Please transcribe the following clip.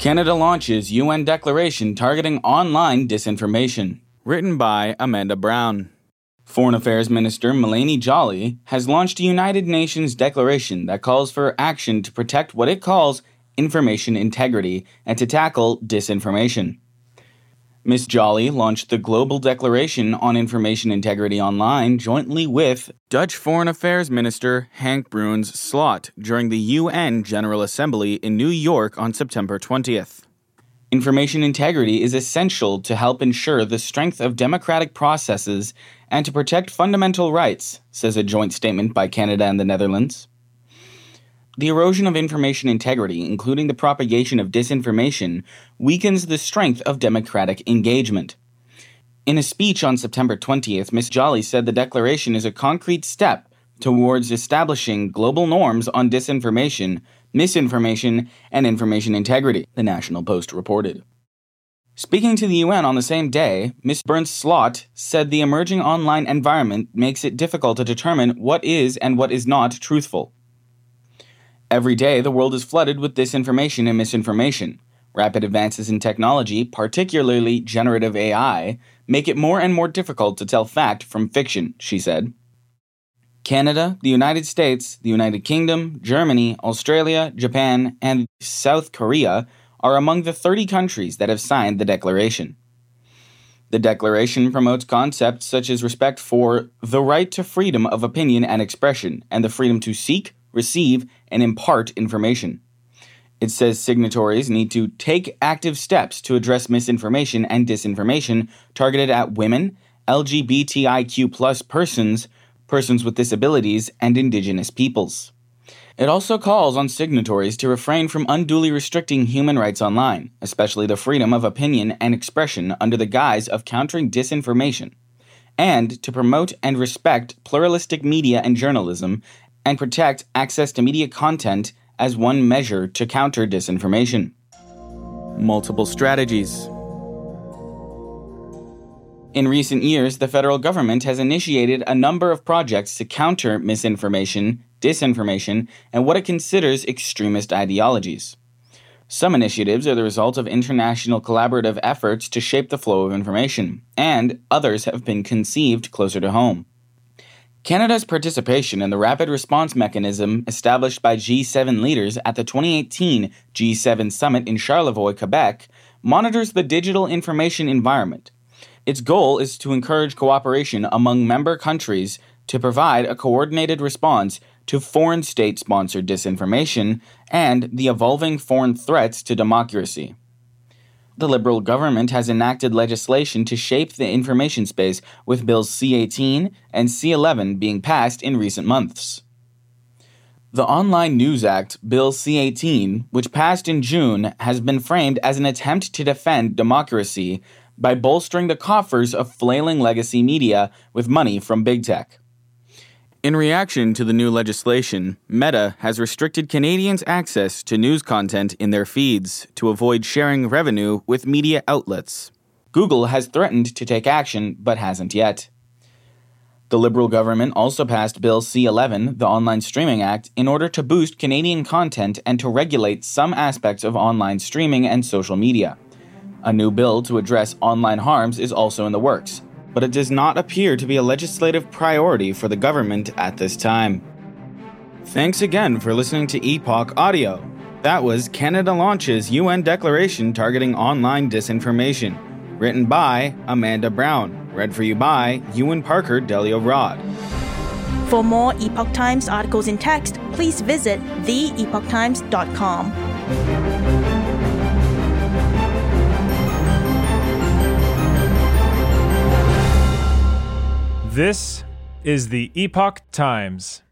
Canada launches UN declaration targeting online disinformation. Written by Amanda Brown. Foreign Affairs Minister Melanie Joly has launched a United Nations declaration that calls for action to protect what it calls information integrity and to tackle disinformation. Ms. Joly launched the Global Declaration on Information Integrity Online jointly with Dutch Foreign Affairs Minister Hank Bruins Slot during the UN General Assembly in New York on September 20th. Information integrity is essential to help ensure the strength of democratic processes and to protect fundamental rights, says a joint statement by Canada and the Netherlands. The erosion of information integrity, including the propagation of disinformation, weakens the strength of democratic engagement. In a speech on September 20th, Ms. Joly said the declaration is a concrete step towards establishing global norms on disinformation, misinformation, and information integrity, the National Post reported. Speaking to the UN on the same day, Ms. Bruins Slot said the emerging online environment makes it difficult to determine what is and what is not truthful. Every day, the world is flooded with disinformation and misinformation. Rapid advances in technology, particularly generative AI, make it more and more difficult to tell fact from fiction, she said. Canada, the United States, the United Kingdom, Germany, Australia, Japan, and South Korea are among the 30 countries that have signed the declaration. The declaration promotes concepts such as respect for the right to freedom of opinion and expression and the freedom to seek, receive, and impart information. It says signatories need to take active steps to address misinformation and disinformation targeted at women, LGBTIQ persons, persons with disabilities, and indigenous peoples. It also calls on signatories to refrain from unduly restricting human rights online, especially the freedom of opinion and expression under the guise of countering disinformation, and to promote and respect pluralistic media and journalism and protect access to media content as one measure to counter disinformation. Multiple strategies. In recent years, the federal government has initiated a number of projects to counter misinformation, disinformation, and what it considers extremist ideologies. Some initiatives are the result of international collaborative efforts to shape the flow of information, and others have been conceived closer to home. Canada's participation in the rapid response mechanism established by G7 leaders at the 2018 G7 summit in Charlevoix, Quebec, monitors the digital information environment. Its goal is to encourage cooperation among member countries to provide a coordinated response to foreign state sponsored disinformation and the evolving foreign threats to democracy the Liberal government has enacted legislation to shape the information space, with Bills C 18 and C 11 being passed in recent months. The Online News Act, Bill C 18, which passed in June, has been framed as an attempt to defend democracy by bolstering the coffers of flailing legacy media with money from big tech. In reaction to the new legislation, Meta has restricted Canadians' access to news content in their feeds to avoid sharing revenue with media outlets. Google has threatened to take action, but hasn't yet. The Liberal government also passed Bill C 11, the Online Streaming Act, in order to boost Canadian content and to regulate some aspects of online streaming and social media. A new bill to address online harms is also in the works but it does not appear to be a legislative priority for the government at this time. Thanks again for listening to Epoch Audio. That was Canada Launches UN Declaration Targeting Online Disinformation, written by Amanda Brown, read for you by Ewan Parker Delio Rod. For more Epoch Times articles in text, please visit theepochtimes.com. This is the Epoch Times.